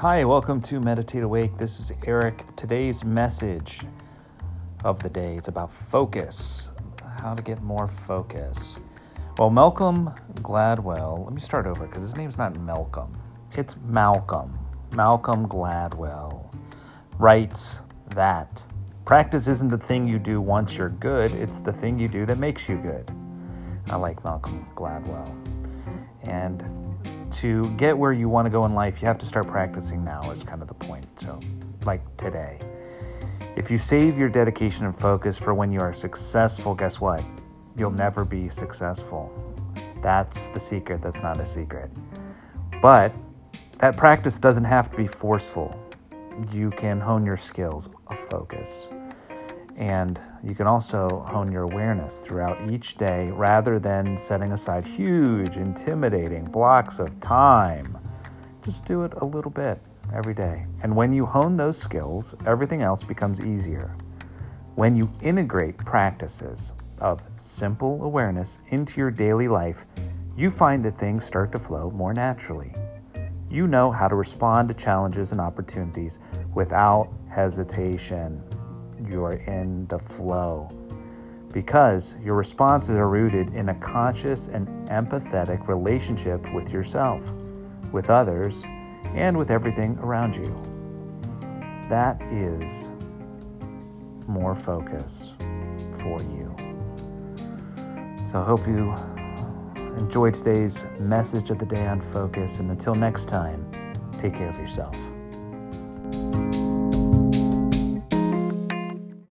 Hi, welcome to Meditate Awake. This is Eric. Today's message of the day is about focus, how to get more focus. Well, Malcolm Gladwell, let me start over because his name's not Malcolm, it's Malcolm. Malcolm Gladwell writes that practice isn't the thing you do once you're good, it's the thing you do that makes you good. I like Malcolm Gladwell. And to get where you want to go in life, you have to start practicing now, is kind of the point. So, like today. If you save your dedication and focus for when you are successful, guess what? You'll never be successful. That's the secret. That's not a secret. But that practice doesn't have to be forceful. You can hone your skills of focus. And you can also hone your awareness throughout each day rather than setting aside huge, intimidating blocks of time. Just do it a little bit every day. And when you hone those skills, everything else becomes easier. When you integrate practices of simple awareness into your daily life, you find that things start to flow more naturally. You know how to respond to challenges and opportunities without hesitation you're in the flow because your responses are rooted in a conscious and empathetic relationship with yourself, with others, and with everything around you. That is more focus for you. So I hope you enjoy today's message of the day on focus. And until next time, take care of yourself.